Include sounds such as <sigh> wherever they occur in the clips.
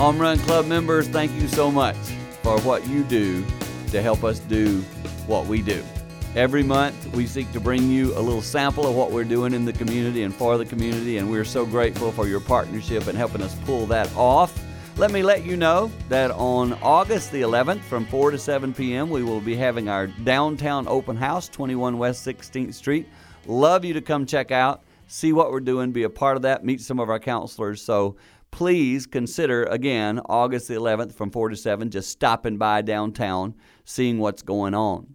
Home Run Club members, thank you so much for what you do to help us do what we do. Every month, we seek to bring you a little sample of what we're doing in the community and for the community, and we're so grateful for your partnership and helping us pull that off. Let me let you know that on August the 11th from 4 to 7 p.m., we will be having our downtown open house, 21 West 16th Street. Love you to come check out, see what we're doing, be a part of that, meet some of our counselors. So please consider again August the 11th from 4 to 7, just stopping by downtown, seeing what's going on.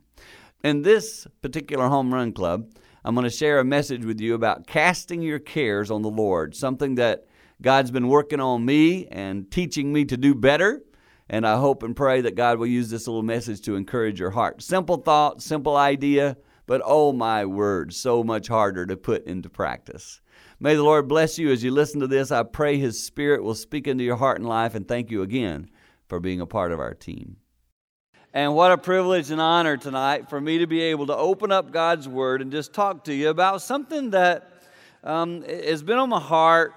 In this particular home run club, I'm going to share a message with you about casting your cares on the Lord, something that God's been working on me and teaching me to do better. And I hope and pray that God will use this little message to encourage your heart. Simple thought, simple idea, but oh my word, so much harder to put into practice. May the Lord bless you as you listen to this. I pray His Spirit will speak into your heart and life, and thank you again for being a part of our team. And what a privilege and honor tonight for me to be able to open up God's Word and just talk to you about something that um, has been on my heart.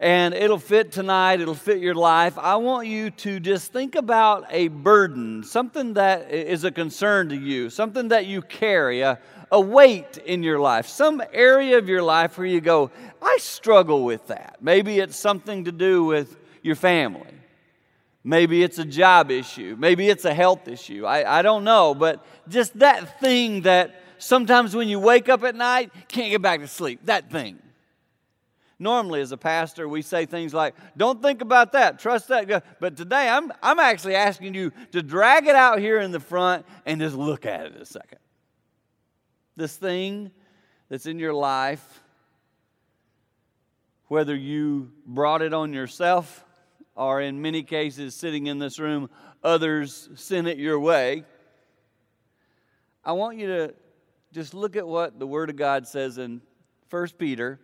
And it'll fit tonight, it'll fit your life. I want you to just think about a burden, something that is a concern to you, something that you carry, a, a weight in your life, some area of your life where you go, I struggle with that. Maybe it's something to do with your family. Maybe it's a job issue. Maybe it's a health issue. I, I don't know. But just that thing that sometimes when you wake up at night, can't get back to sleep. That thing. Normally, as a pastor, we say things like, don't think about that, trust that. But today, I'm, I'm actually asking you to drag it out here in the front and just look at it a second this thing that's in your life, whether you brought it on yourself or in many cases, sitting in this room, others sent it your way. I want you to just look at what the Word of God says in 1 Peter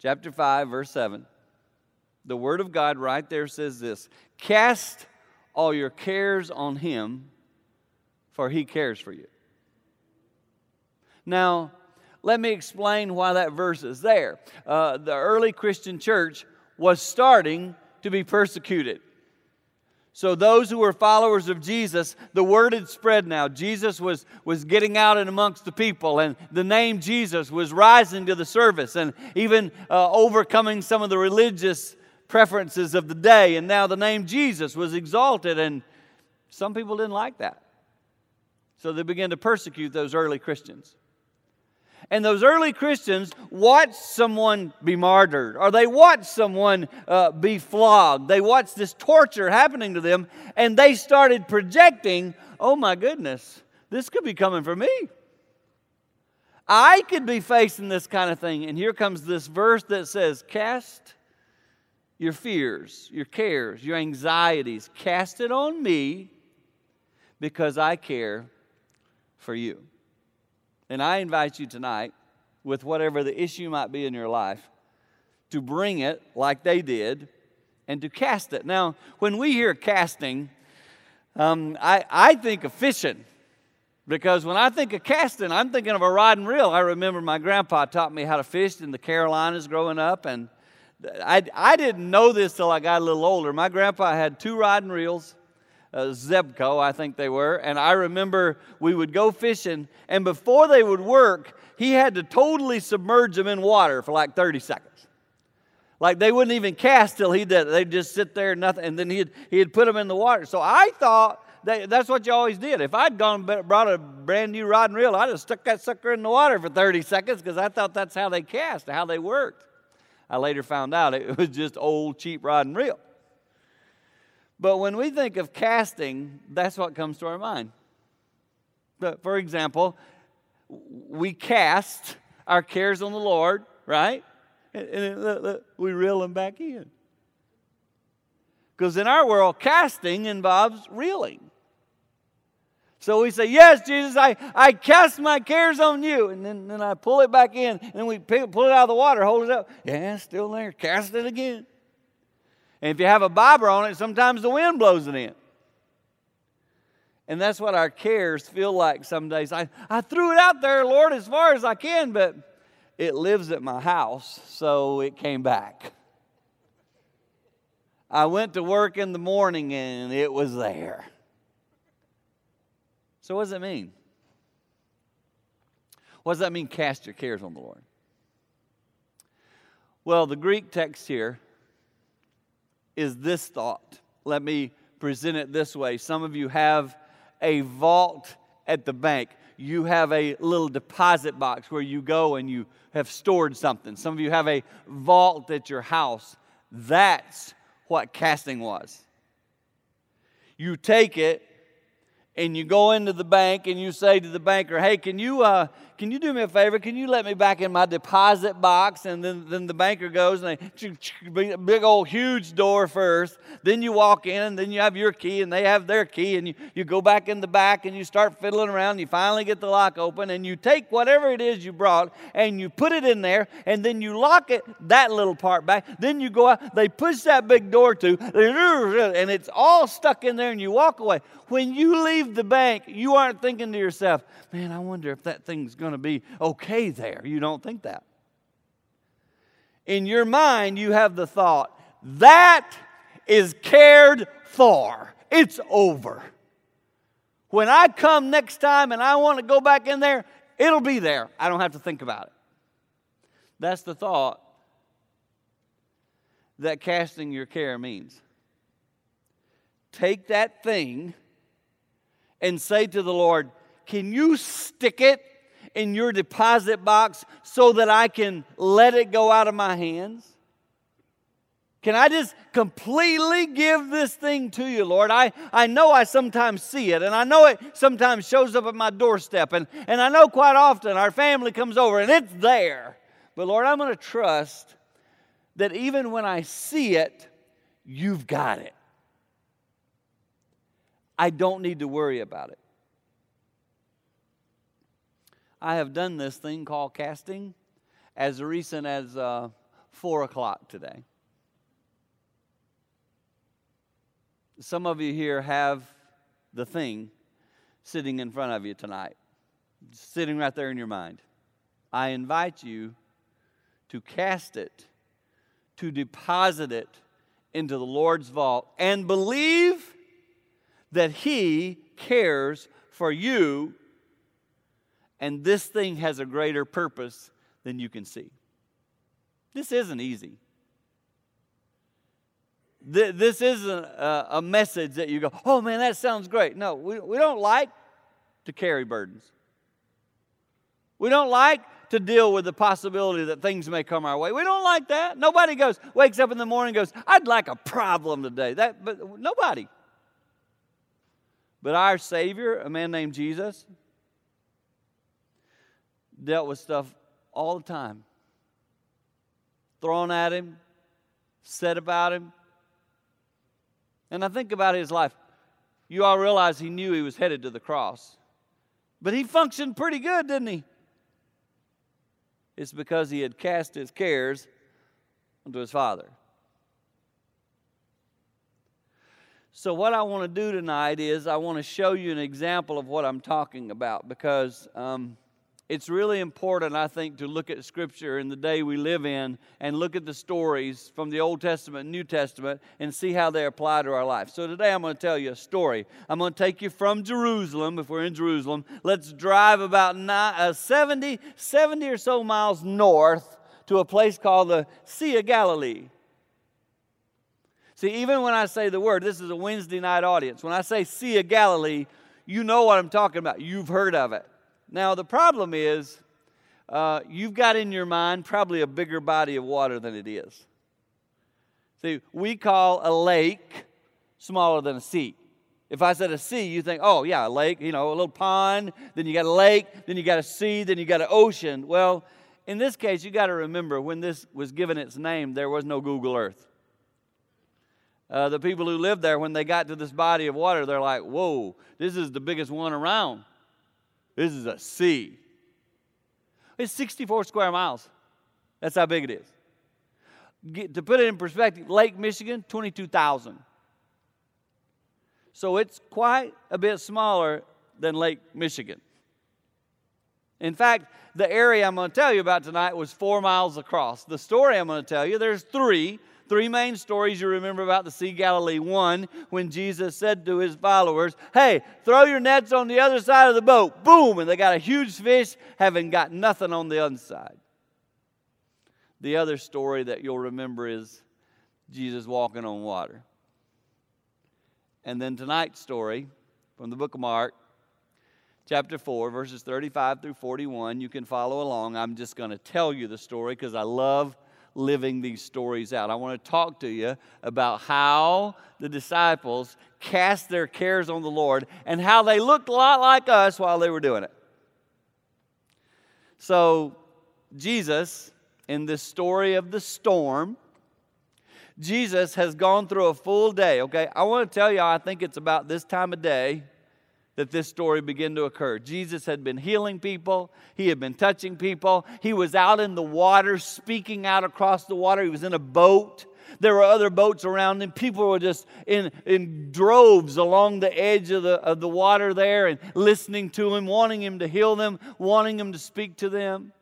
chapter 5, verse 7. The Word of God right there says this Cast all your cares on Him, for He cares for you. Now, let me explain why that verse is there. Uh, the early Christian church was starting to be persecuted. So, those who were followers of Jesus, the word had spread now. Jesus was, was getting out and amongst the people, and the name Jesus was rising to the surface and even uh, overcoming some of the religious preferences of the day. And now the name Jesus was exalted, and some people didn't like that. So, they began to persecute those early Christians. And those early Christians watched someone be martyred, or they watched someone uh, be flogged. They watched this torture happening to them, and they started projecting, oh my goodness, this could be coming for me. I could be facing this kind of thing. And here comes this verse that says, Cast your fears, your cares, your anxieties, cast it on me because I care for you. And I invite you tonight, with whatever the issue might be in your life, to bring it like they did and to cast it. Now, when we hear casting, um, I, I think of fishing. Because when I think of casting, I'm thinking of a rod and reel. I remember my grandpa taught me how to fish in the Carolinas growing up, and I, I didn't know this till I got a little older. My grandpa had two rod and reels, uh, Zebco, I think they were. And I remember we would go fishing, and before they would work, he had to totally submerge them in water for like 30 seconds. Like they wouldn't even cast till he did. They'd just sit there, nothing, and then he'd he'd put them in the water. So I thought that, that's what you always did. If I'd gone brought a brand new rod and reel, I'd have stuck that sucker in the water for 30 seconds because I thought that's how they cast, how they worked. I later found out it <laughs> was just old cheap rod and reel. But when we think of casting, that's what comes to our mind. But For example, we cast our cares on the Lord, right? And we reel them back in. Because in our world, casting involves reeling. So we say, Yes, Jesus, I, I cast my cares on you. And then, then I pull it back in. And then we pull it out of the water, hold it up. Yeah, still there. Cast it again. And if you have a bobber on it, sometimes the wind blows it in. And that's what our cares feel like some days. I, I threw it out there, Lord, as far as I can, but it lives at my house, so it came back. I went to work in the morning and it was there. So, what does that mean? What does that mean, cast your cares on the Lord? Well, the Greek text here is this thought. Let me present it this way. Some of you have a vault at the bank. You have a little deposit box where you go and you have stored something. Some of you have a vault at your house. That's what casting was. You take it and you go into the bank and you say to the banker, "Hey, can you uh, can you do me a favor? Can you let me back in my deposit box?" And then, then the banker goes and they big old huge door first. Then you walk in and then you have your key and they have their key and you, you go back in the back and you start fiddling around. You finally get the lock open and you take whatever it is you brought and you put it in there and then you lock it that little part back. Then you go out. They push that big door to and it's all stuck in there and you walk away. When you leave the bank, you aren't thinking to yourself, man, I wonder if that thing's going to be okay there. You don't think that. In your mind, you have the thought, that is cared for. It's over. When I come next time and I want to go back in there, it'll be there. I don't have to think about it. That's the thought that casting your care means. Take that thing and say to the Lord, Can you stick it in your deposit box so that I can let it go out of my hands? Can I just completely give this thing to you, Lord? I, I know I sometimes see it, and I know it sometimes shows up at my doorstep, and, and I know quite often our family comes over and it's there. But Lord, I'm going to trust that even when I see it, you've got it. I don't need to worry about it. I have done this thing called casting as recent as uh, 4 o'clock today. Some of you here have the thing sitting in front of you tonight, sitting right there in your mind. I invite you to cast it, to deposit it into the Lord's vault, and believe that He cares for you, and this thing has a greater purpose than you can see. This isn't easy. This isn't a message that you go, oh man, that sounds great. No, we, we don't like to carry burdens. We don't like to deal with the possibility that things may come our way. We don't like that. Nobody goes, wakes up in the morning goes, I'd like a problem today. That, but nobody. But our Savior, a man named Jesus, dealt with stuff all the time. Thrown at him, said about him. And I think about his life. You all realize he knew he was headed to the cross. But he functioned pretty good, didn't he? It's because he had cast his cares onto his Father. So, what I want to do tonight is I want to show you an example of what I'm talking about because um, it's really important, I think, to look at Scripture in the day we live in and look at the stories from the Old Testament and New Testament and see how they apply to our life. So, today I'm going to tell you a story. I'm going to take you from Jerusalem, if we're in Jerusalem. Let's drive about uh, 70, 70 or so miles north to a place called the Sea of Galilee. See, even when I say the word, this is a Wednesday night audience. When I say Sea of Galilee, you know what I'm talking about. You've heard of it. Now, the problem is, uh, you've got in your mind probably a bigger body of water than it is. See, we call a lake smaller than a sea. If I said a sea, you think, oh, yeah, a lake, you know, a little pond, then you got a lake, then you got a sea, then you got an ocean. Well, in this case, you got to remember when this was given its name, there was no Google Earth. Uh, the people who lived there, when they got to this body of water, they're like, whoa, this is the biggest one around. This is a sea. It's 64 square miles. That's how big it is. Get, to put it in perspective, Lake Michigan, 22,000. So it's quite a bit smaller than Lake Michigan. In fact, the area I'm going to tell you about tonight was four miles across. The story I'm going to tell you, there's three Three main stories you remember about the Sea of Galilee. One, when Jesus said to his followers, Hey, throw your nets on the other side of the boat. Boom! And they got a huge fish, having got nothing on the other side. The other story that you'll remember is Jesus walking on water. And then tonight's story from the book of Mark, chapter 4, verses 35 through 41. You can follow along. I'm just going to tell you the story because I love living these stories out. I want to talk to you about how the disciples cast their cares on the Lord and how they looked a lot like us while they were doing it. So, Jesus, in this story of the storm, Jesus has gone through a full day, okay? I want to tell you, I think it's about this time of day that this story began to occur. Jesus had been healing people, he had been touching people, he was out in the water, speaking out across the water, he was in a boat. There were other boats around him. People were just in, in droves along the edge of the, of the water there and listening to him, wanting him to heal them, wanting him to speak to them.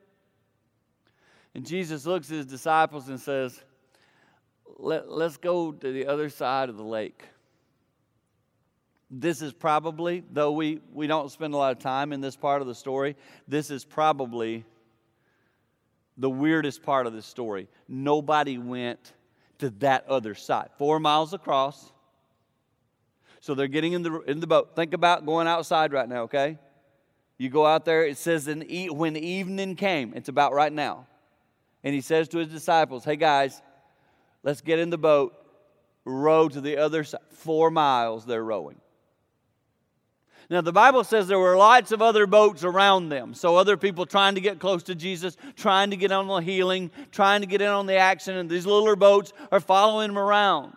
And Jesus looks at his disciples and says, Let, Let's go to the other side of the lake this is probably, though we, we don't spend a lot of time in this part of the story, this is probably the weirdest part of the story. Nobody went to that other side. Four miles across. So they're getting in the, in the boat. Think about going outside right now, okay? You go out there, it says in, when evening came, it's about right now. And he says to his disciples, Hey guys, let's get in the boat, row to the other side. Four miles they're rowing. Now, the Bible says there were lots of other boats around them. So, other people trying to get close to Jesus, trying to get on the healing, trying to get in on the action, and these little boats are following him around.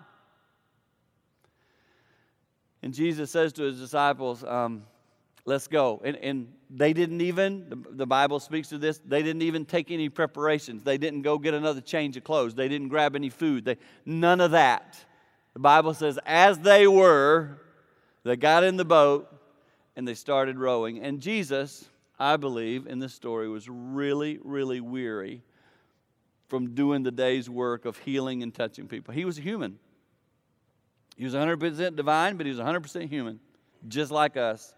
And Jesus says to his disciples, um, Let's go. And, and they didn't even, the, the Bible speaks to this, they didn't even take any preparations. They didn't go get another change of clothes. They didn't grab any food. They, none of that. The Bible says, as they were, they got in the boat and they started rowing. And Jesus, I believe, in this story, was really, really weary from doing the day's work of healing and touching people. He was a human. He was 100% divine, but he was 100% human, just like us.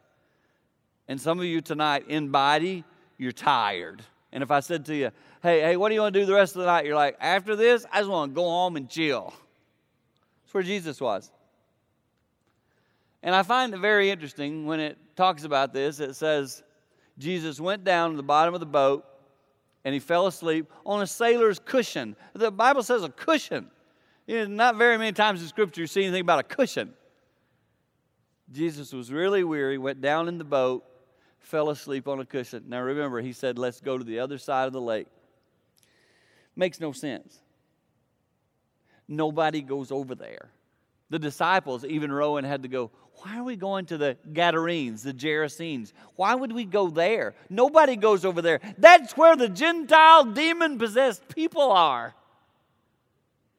And some of you tonight, in body, you're tired. And if I said to you, hey, hey, what do you want to do the rest of the night? You're like, after this, I just want to go home and chill. That's where Jesus was. And I find it very interesting when it talks about this. It says, Jesus went down to the bottom of the boat and he fell asleep on a sailor's cushion. The Bible says a cushion. You know, not very many times in Scripture you see anything about a cushion. Jesus was really weary, went down in the boat, fell asleep on a cushion. Now remember, he said, Let's go to the other side of the lake. Makes no sense. Nobody goes over there. The disciples, even Rowan, had to go, Why are we going to the Gadarenes, the Gerasenes? Why would we go there? Nobody goes over there. That's where the Gentile demon possessed people are.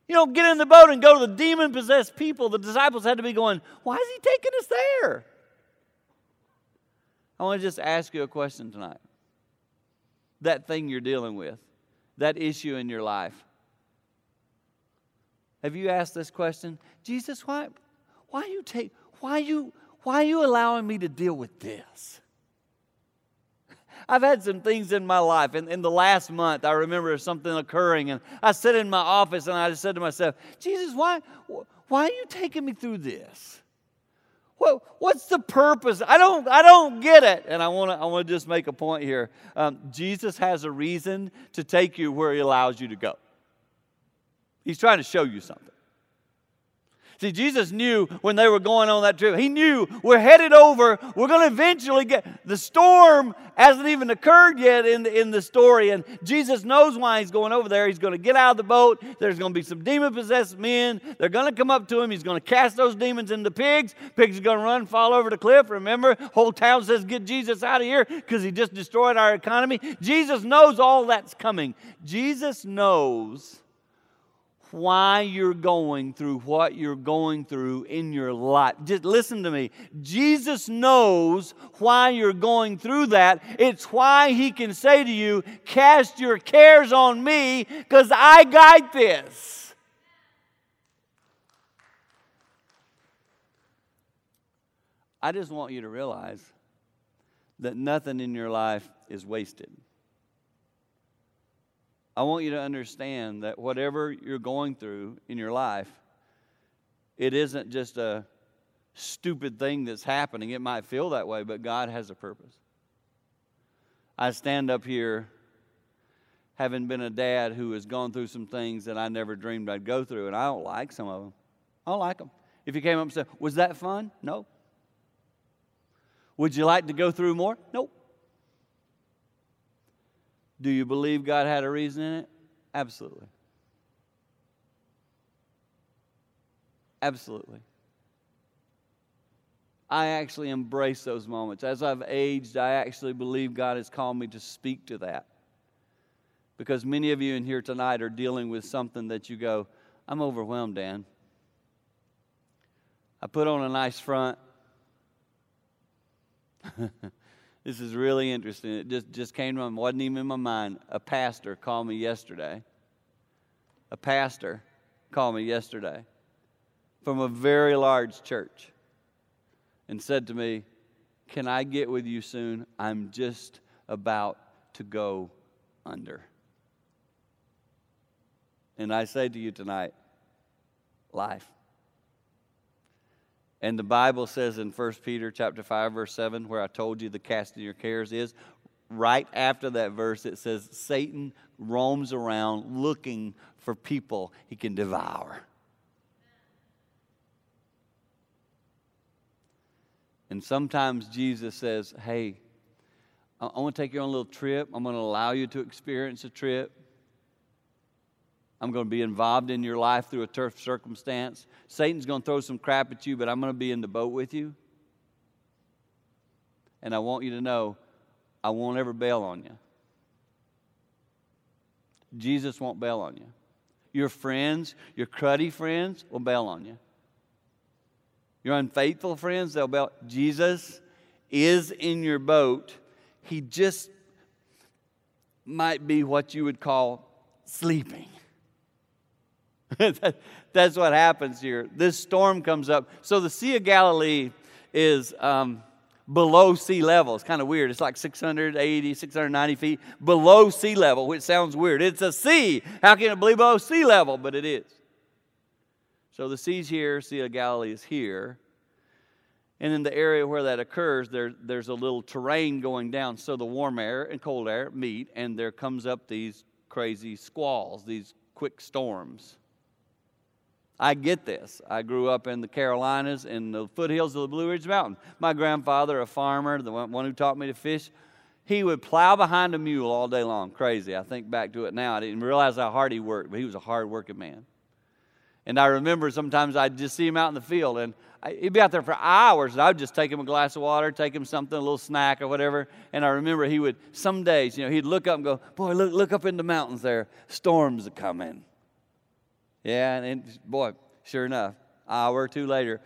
You don't get in the boat and go to the demon possessed people. The disciples had to be going, Why is he taking us there? I want to just ask you a question tonight. That thing you're dealing with, that issue in your life, have you asked this question? Jesus, why, why you take, why you, why are you allowing me to deal with this? I've had some things in my life. In, in the last month, I remember something occurring, and I sit in my office and I just said to myself, Jesus, why, why are you taking me through this? What, what's the purpose? I don't, I don't get it. And I want to I wanna just make a point here. Um, Jesus has a reason to take you where he allows you to go. He's trying to show you something. See, Jesus knew when they were going on that trip, He knew we're headed over, we're going to eventually get. The storm hasn't even occurred yet in the, in the story, and Jesus knows why He's going over there. He's going to get out of the boat. There's going to be some demon possessed men. They're going to come up to Him. He's going to cast those demons into pigs. Pigs are going to run, fall over the cliff. Remember, whole town says, Get Jesus out of here because He just destroyed our economy. Jesus knows all that's coming. Jesus knows why you're going through what you're going through in your life. Just listen to me. Jesus knows why you're going through that. It's why he can say to you, Cast your cares on me because I guide this. I just want you to realize that nothing in your life is wasted. I want you to understand that whatever you're going through in your life, it isn't just a stupid thing that's happening. It might feel that way, but God has a purpose. I stand up here having been a dad who has gone through some things that I never dreamed I'd go through, and I don't like some of them. I don't like them. If you came up and said, Was that fun? No. Would you like to go through more? Nope. Do you believe God had a reason in it? Absolutely. Absolutely. I actually embrace those moments. As I've aged, I actually believe God has called me to speak to that. Because many of you in here tonight are dealing with something that you go, I'm overwhelmed, Dan. I put on a nice front. <laughs> This is really interesting. It just, just came to me, wasn't even in my mind. A pastor called me yesterday. A pastor called me yesterday from a very large church and said to me, Can I get with you soon? I'm just about to go under. And I say to you tonight, life. And the Bible says in 1 Peter chapter 5 verse 7 where I told you the casting your cares is right after that verse it says Satan roams around looking for people he can devour. And sometimes Jesus says, "Hey, I, want to take you on a little trip. I'm going to allow you to experience a trip. I'm going to be involved in your life through a tough circumstance. Satan's going to throw some crap at you, but I'm going to be in the boat with you. And I want you to know I won't ever bail on you. Jesus won't bail on you. Your friends, your cruddy friends, will bail on you. Your unfaithful friends, they'll bail. Jesus is in your boat. He just might be what you would call sleeping. <laughs> That's what happens here. This storm comes up. So the Sea of Galilee is um, below sea level. It's kind of weird. It's like 680, 690 feet below sea level, which sounds weird. It's a sea. How can it be below sea level? But it is. So the sea's here, Sea of Galilee is here. And in the area where that occurs, there, there's a little terrain going down. So the warm air and cold air meet, and there comes up these crazy squalls, these quick storms. I get this. I grew up in the Carolinas in the foothills of the Blue Ridge Mountain. My grandfather, a farmer, the one who taught me to fish, he would plow behind a mule all day long. Crazy. I think back to it now. I didn't realize how hard he worked, but he was a hard working man. And I remember sometimes I'd just see him out in the field and he'd be out there for hours and I'd just take him a glass of water, take him something, a little snack or whatever. And I remember he would, some days, you know, he'd look up and go, Boy, look, look up in the mountains there. Storms are coming. Yeah, and boy, sure enough, hour or two later,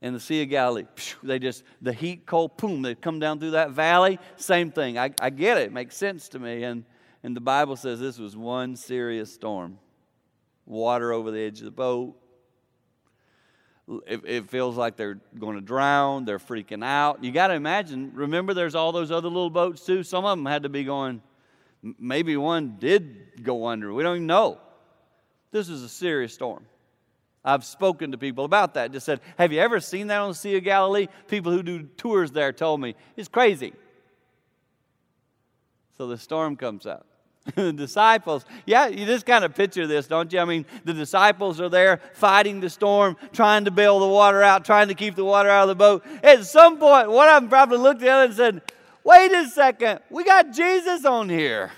in the Sea of Galilee, they just, the heat, cold, boom, they come down through that valley. Same thing. I, I get it. it. Makes sense to me. And, and the Bible says this was one serious storm. Water over the edge of the boat. It, it feels like they're going to drown. They're freaking out. You got to imagine, remember, there's all those other little boats too. Some of them had to be going, maybe one did go under. We don't even know. This is a serious storm. I've spoken to people about that. Just said, Have you ever seen that on the Sea of Galilee? People who do tours there told me it's crazy. So the storm comes up. <laughs> the disciples, yeah, you just kind of picture this, don't you? I mean, the disciples are there fighting the storm, trying to bail the water out, trying to keep the water out of the boat. At some point, one of them probably looked at the other and said, Wait a second, we got Jesus on here.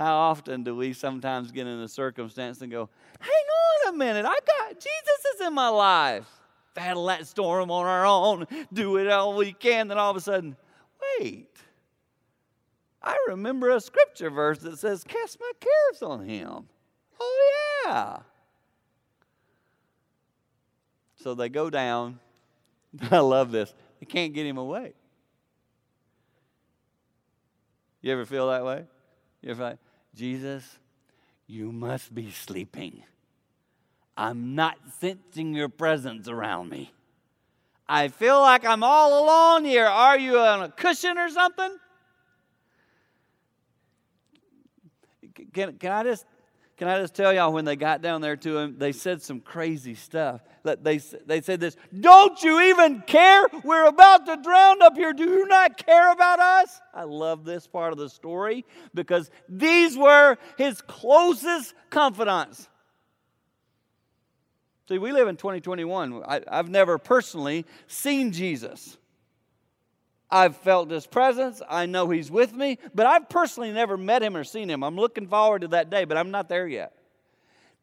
How often do we sometimes get in a circumstance and go, hang on a minute, I've got Jesus is in my life. Battle that storm on our own, do it all we can, then all of a sudden, wait. I remember a scripture verse that says, Cast my cares on him. Oh, yeah. So they go down. <laughs> I love this. They can't get him away. You ever feel that way? You ever like, Jesus, you must be sleeping. I'm not sensing your presence around me. I feel like I'm all alone here. Are you on a cushion or something? Can, can I just can I just tell y'all when they got down there to him, they said some crazy stuff. They, they said this, Don't you even care? We're about to drown up here. Do you not care about us? I love this part of the story because these were his closest confidants. See, we live in 2021. I, I've never personally seen Jesus. I've felt his presence. I know he's with me, but I've personally never met him or seen him. I'm looking forward to that day, but I'm not there yet.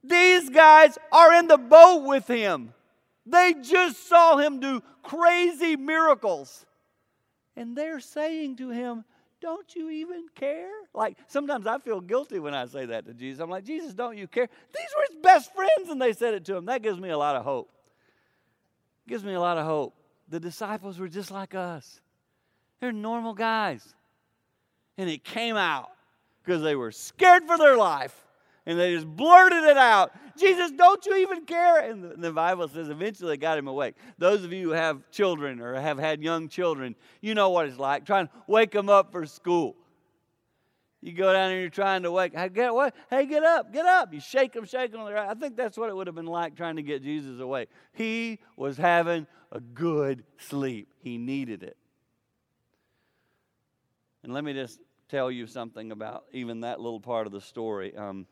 These guys are in the boat with him. They just saw him do crazy miracles. And they're saying to him, Don't you even care? Like sometimes I feel guilty when I say that to Jesus. I'm like, Jesus, don't you care? These were his best friends, and they said it to him. That gives me a lot of hope. Gives me a lot of hope. The disciples were just like us. They're normal guys. And it came out because they were scared for their life. And they just blurted it out. Jesus, don't you even care? And the, Bible says eventually they got him awake. Those of you who have children or have had young children, you know what it's like trying to wake them up for school. You go down and you're trying to wake. Hey, get what? Hey, get up, get up. You shake them, shake them. I think that's what it would have been like trying to get Jesus awake. He was having a good sleep. He needed it. And let me just tell you something about even that little part of the story. Um,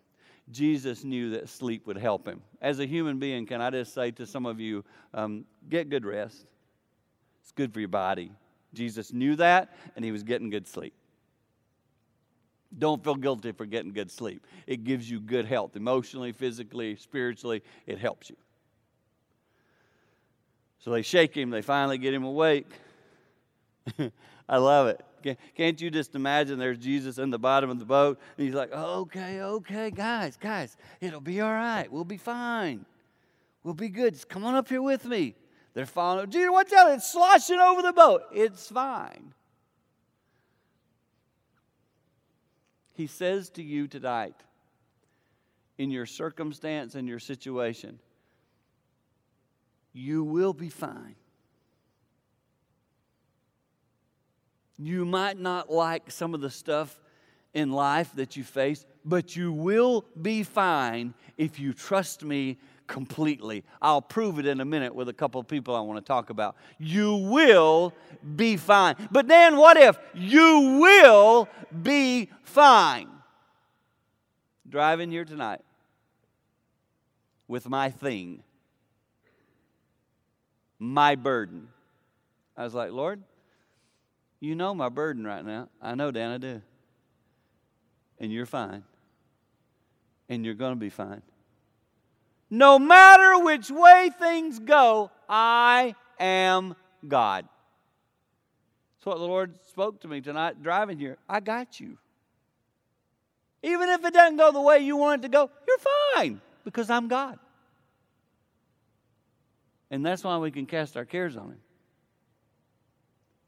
Jesus knew that sleep would help him. As a human being, can I just say to some of you, um, get good rest? It's good for your body. Jesus knew that, and he was getting good sleep. Don't feel guilty for getting good sleep. It gives you good health emotionally, physically, spiritually. It helps you. So they shake him, they finally get him awake. <laughs> I love it. Can't you just imagine there's Jesus in the bottom of the boat? And he's like, okay, okay, guys, guys, it'll be all right. We'll be fine. We'll be good. Just come on up here with me. They're following. Jesus, watch out. It's sloshing over the boat. It's fine. He says to you tonight, in your circumstance and your situation, you will be fine. You might not like some of the stuff in life that you face, but you will be fine if you trust me completely. I'll prove it in a minute with a couple of people I want to talk about. You will be fine. But then what if you will be fine? Driving here tonight with my thing, my burden. I was like, Lord, you know my burden right now. I know, Dan, I do. And you're fine. And you're going to be fine. No matter which way things go, I am God. That's what the Lord spoke to me tonight driving here. I got you. Even if it doesn't go the way you want it to go, you're fine because I'm God. And that's why we can cast our cares on Him.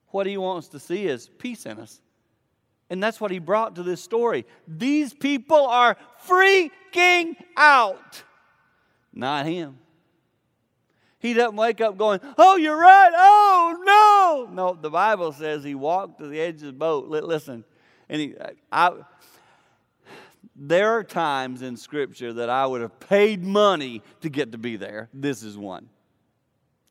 What he wants to see is peace in us. And that's what he brought to this story. These people are freaking out. Not him. He doesn't wake up going, Oh, you're right. Oh, no. No, the Bible says he walked to the edge of the boat. Listen, and he, I, there are times in Scripture that I would have paid money to get to be there. This is one.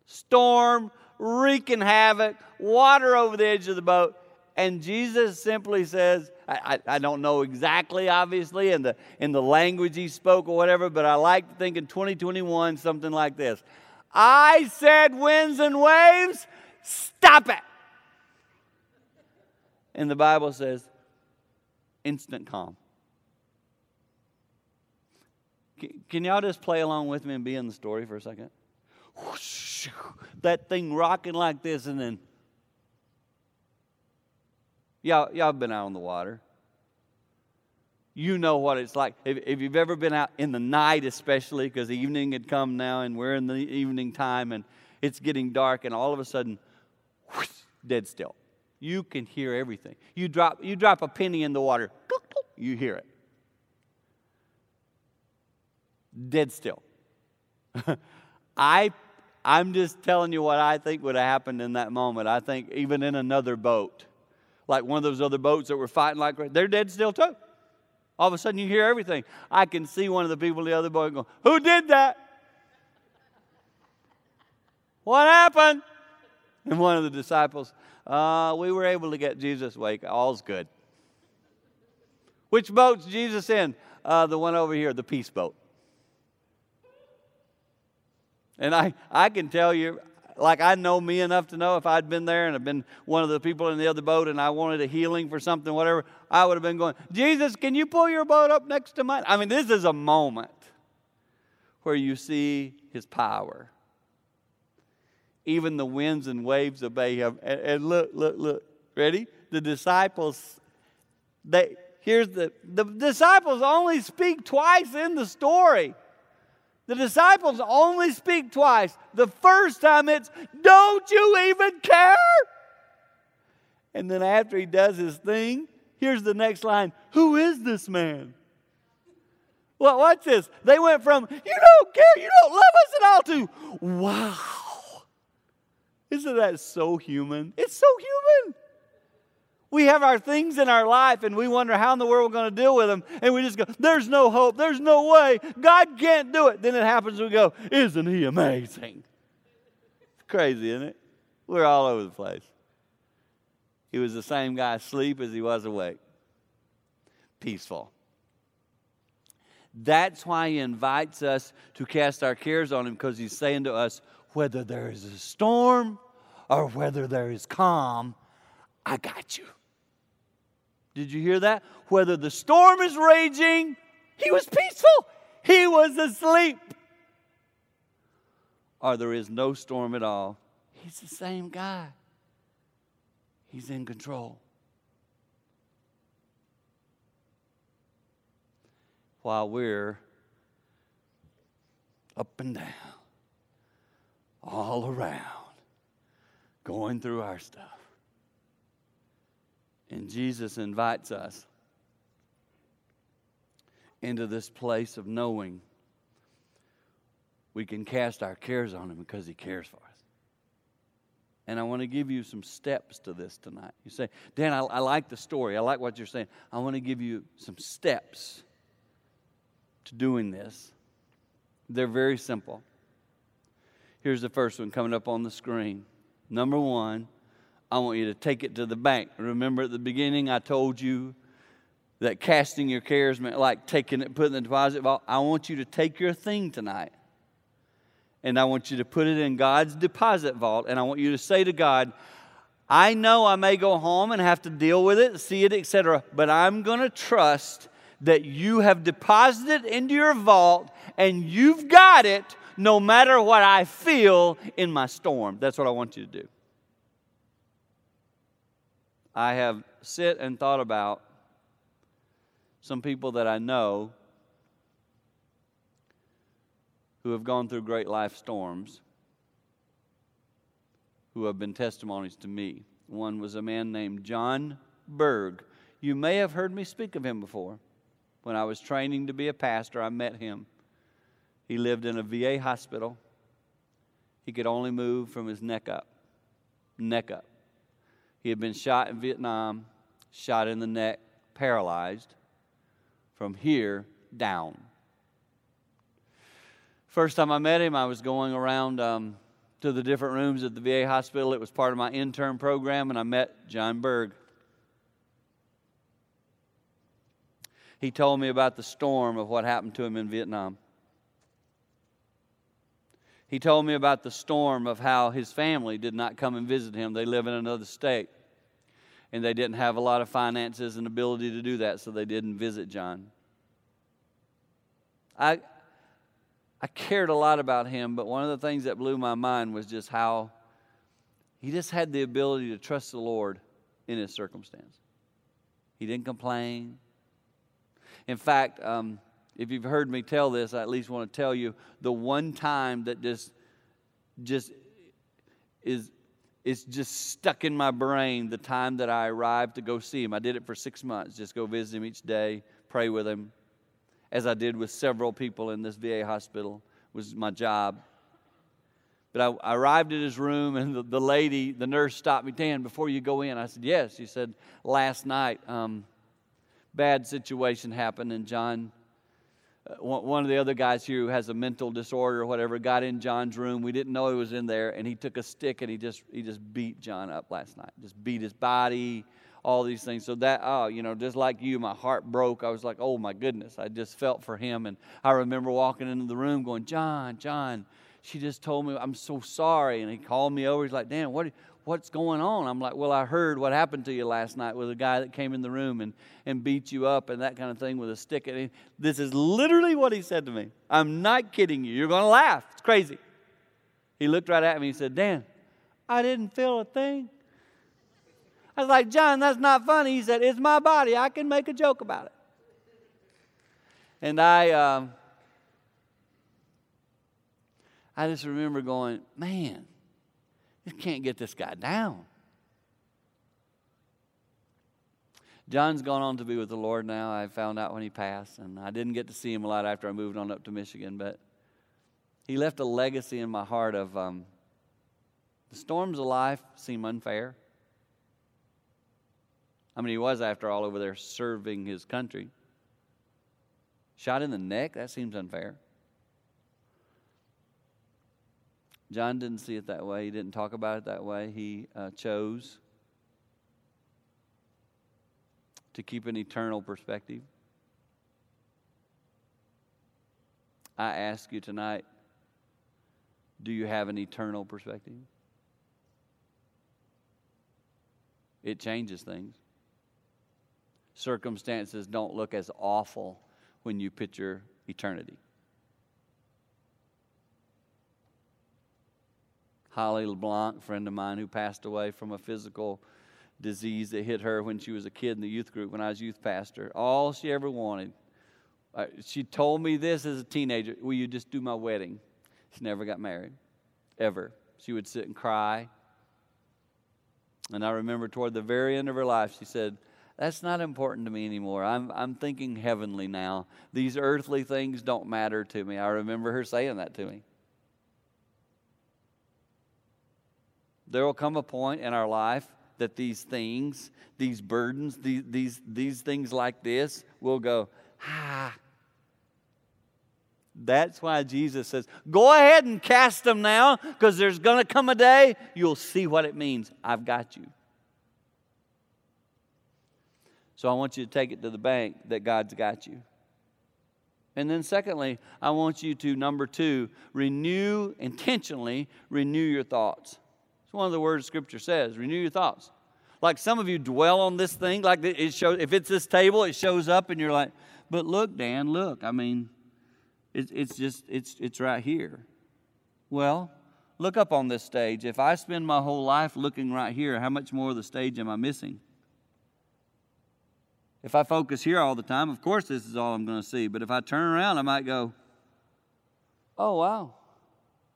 Storm, wreaking havoc, water over the edge of the boat. And Jesus simply says, I, I, I, don't know exactly, obviously, in the, in the language he spoke or whatever, but I like to think in 2021 something like this I said, winds and waves, stop it. And the Bible says, instant calm. Can, y'all just play along with me and be in the story for a second? that thing rocking like this, and then y'all, y'all been out on the water. You know what it's like. If, if you've ever been out in the night, especially because the evening had come now, and we're in the evening time, and it's getting dark, and all of a sudden, whoosh, dead still. You can hear everything. You drop, you drop a penny in the water, you hear it. Dead still. <laughs> I, I'm just telling you what I think would have happened in that moment. I think even in another boat, like one of those other boats that were fighting like they're dead still too. All of a sudden you hear everything. I can see one of the people in the other boat going, Who did that? What happened? And one of the disciples, uh, we were able to get Jesus awake. All's good. Which boat's Jesus in? Uh, the one over here, the peace boat. And I, I can tell you, like I know me enough to know if I'd been there and I'd been one of the people in the other boat and I wanted a healing for something, whatever, I would have been going, Jesus, can you pull your boat up next to mine? I mean, this is a moment where you see his power. Even the winds and waves obey him. And, and look, look, look. Ready? The disciples, they here's the the disciples only speak twice in the story. The disciples only speak twice. The first time it's, Don't you even care? And then after he does his thing, here's the next line Who is this man? Well, watch this. They went from, You don't care, you don't love us at all, to, Wow. Isn't that so human? It's so human. We have our things in our life and we wonder how in the world we're going to deal with them. And we just go, there's no hope. There's no way. God can't do it. Then it happens. We go, isn't he amazing? It's crazy, isn't it? We're all over the place. He was the same guy asleep as he was awake. Peaceful. That's why he invites us to cast our cares on him because he's saying to us, whether there is a storm or whether there is calm, I got you. Did you hear that? Whether the storm is raging, he was peaceful, he was asleep. Or there is no storm at all, he's the same guy. He's in control. While we're up and down, all around, going through our stuff. And Jesus invites us into this place of knowing we can cast our cares on Him because He cares for us. And I want to give you some steps to this tonight. You say, Dan, I, I like the story. I like what you're saying. I want to give you some steps to doing this. They're very simple. Here's the first one coming up on the screen. Number one, I want you to take it to the bank. Remember at the beginning, I told you that casting your cares meant like taking it, putting it in the deposit vault. I want you to take your thing tonight and I want you to put it in God's deposit vault. And I want you to say to God, I know I may go home and have to deal with it, see it, etc., but I'm going to trust that you have deposited into your vault and you've got it no matter what I feel in my storm. That's what I want you to do. I have sit and thought about some people that I know who have gone through great life storms who have been testimonies to me. One was a man named John Berg. You may have heard me speak of him before. When I was training to be a pastor, I met him. He lived in a VA hospital. He could only move from his neck up. Neck up. He had been shot in Vietnam, shot in the neck, paralyzed from here down. First time I met him, I was going around um, to the different rooms at the VA hospital. It was part of my intern program, and I met John Berg. He told me about the storm of what happened to him in Vietnam. He told me about the storm of how his family did not come and visit him. They live in another state and they didn't have a lot of finances and ability to do that, so they didn't visit John. I, I cared a lot about him, but one of the things that blew my mind was just how he just had the ability to trust the Lord in his circumstance. He didn't complain. In fact, um, if you've heard me tell this, I at least want to tell you the one time that just just is it's just stuck in my brain the time that I arrived to go see him. I did it for six months, just go visit him each day, pray with him, as I did with several people in this VA hospital, was my job. But I, I arrived at his room, and the, the, lady, the nurse, stopped me. Dan, before you go in, I said, Yes. She said, Last night, um, bad situation happened, and John, Uh, one of the other guys here who has a mental disorder or whatever, got in John's room. We didn't know he was in there, and he took a stick and he just he just beat John up last night. Just beat his body, all these things. So that, oh, you know, just like you, my heart broke. I was like, oh my goodness. I just felt for him. And I remember walking into the room going, John, John, she just told me, I'm so sorry. And he called me over. He's like, Dan, what, what's going on? I'm like, well, I heard what happened to you last night with a guy that came in the room and, and beat you up and that kind of thing with a stick. And he, this is literally what he said to me. I'm not kidding you. You're going to laugh. It's crazy. He looked right at me and said, Dan, I didn't feel a thing. I was like, John, that's not funny. He said, It's my body. I can make a joke about it. And I, um, I just remember going, man, you can't get this guy down. John's gone on to be with the Lord now. I found out when he passed, and I didn't get to see him a lot after I moved on up to Michigan, but he left a legacy in my heart of um, the storms of life seem unfair. I mean, he was, after all, over there serving his country. Shot in the neck? That seems unfair. John didn't see it that way. He didn't talk about it that way. He uh, chose to keep an eternal perspective. I ask you tonight do you have an eternal perspective? It changes things circumstances don't look as awful when you picture eternity. Holly LeBlanc, a friend of mine who passed away from a physical disease that hit her when she was a kid in the youth group when I was youth pastor. All she ever wanted, uh, she told me this as a teenager Will you just do my wedding? She never got married, ever. She would sit and cry. And I remember toward the very end of her life, she said, that's not important to me anymore. I'm, I'm thinking heavenly now. These earthly things don't matter to me. I remember her saying that to me. There will come a point in our life that these things, these burdens, these, these, these things like this will go, ah. That's why Jesus says, go ahead and cast them now because there's going to come a day you'll see what it means. I've got you. So I want you to take it to the bank that God's got you. And then, secondly, I want you to, number two, renew, intentionally renew your thoughts. It's one of the words Scripture says renew your thoughts. Like some of you dwell on this thing, like it shows, if it's this table, it shows up and you're like, but look, Dan, look. I mean, it's, it's just, it's, it's right here. Well, look up on this stage. If I spend my whole life looking right here, how much more of the stage am I missing? If I focus here all the time, of course, this is all I'm going to see. But if I turn around, I might go, oh, wow.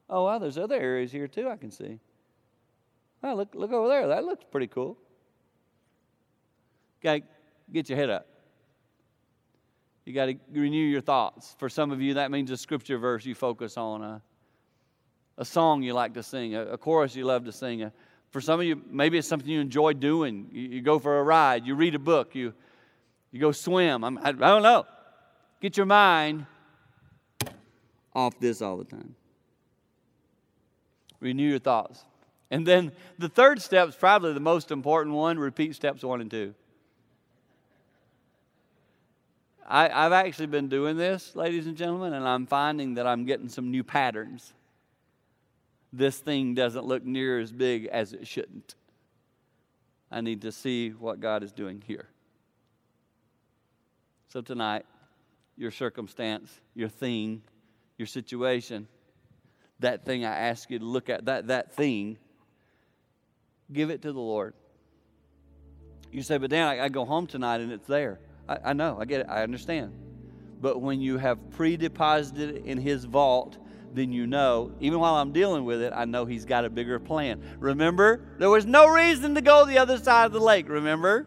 Oh, wow, there's other areas here too I can see. Oh, look, look over there. That looks pretty cool. Got to get your head up. You got to renew your thoughts. For some of you, that means a scripture verse you focus on, a, a song you like to sing, a, a chorus you love to sing. A, for some of you, maybe it's something you enjoy doing. You, you go for a ride, you read a book, you you go swim. I'm, I, I don't know. Get your mind off this all the time. Renew your thoughts. And then the third step is probably the most important one repeat steps one and two. I, have actually been doing this, ladies and gentlemen, and I'm finding that I'm getting some new patterns. This thing doesn't look near as big as it shouldn't. I need to see what God is doing here. So tonight, your circumstance, your thing, your situation, that thing I ask you to look at, that, that thing, give it to the Lord. You say, but Dan, I, I go home tonight and it's there. I, I know, I get it, I understand. But when you have pre deposited it in His vault, then you know, even while I'm dealing with it, I know He's got a bigger plan. Remember, there was no reason to go the other side of the lake, remember?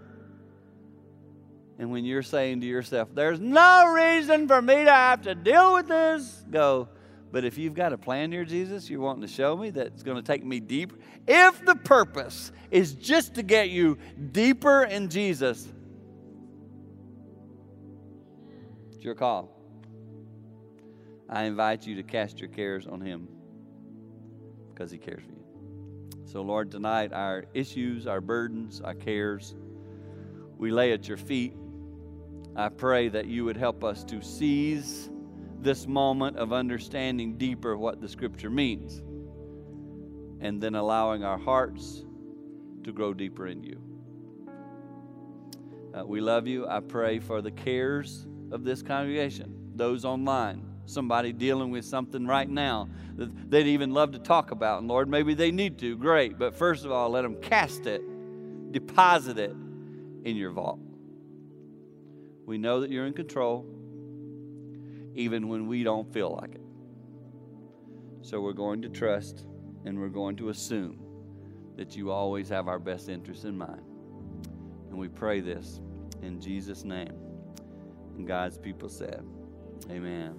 And when you're saying to yourself, there's no reason for me to have to deal with this, go, But if you've got a plan here, Jesus, you're wanting to show me that's going to take me deeper, if the purpose is just to get you deeper in Jesus, it's your call. I invite you to cast your cares on Him because He cares for you. So, Lord, tonight, our issues, our burdens, our cares, we lay at your feet. I pray that you would help us to seize this moment of understanding deeper what the Scripture means and then allowing our hearts to grow deeper in you. Uh, we love you. I pray for the cares of this congregation, those online, somebody dealing with something right now that they'd even love to talk about. And Lord, maybe they need to. Great. But first of all, let them cast it, deposit it in your vault. We know that you're in control, even when we don't feel like it. So we're going to trust and we're going to assume that you always have our best interests in mind. And we pray this in Jesus' name. And God's people said, Amen.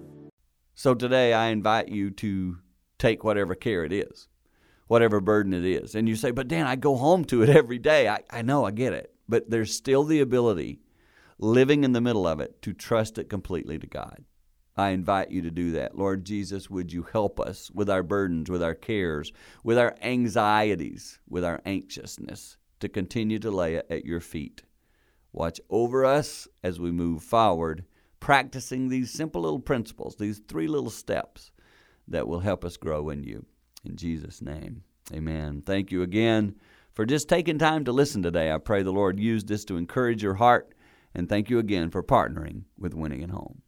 So today I invite you to take whatever care it is, whatever burden it is. And you say, But Dan, I go home to it every day. I, I know, I get it. But there's still the ability, living in the middle of it, to trust it completely to God. I invite you to do that. Lord Jesus, would you help us with our burdens, with our cares, with our anxieties, with our anxiousness, to continue to lay it at your feet. Watch over us as we move forward, practicing these simple little principles, these three little steps that will help us grow in you. In Jesus' name, amen. Thank you again for just taking time to listen today. I pray the Lord used this to encourage your heart, and thank you again for partnering with Winning at Home.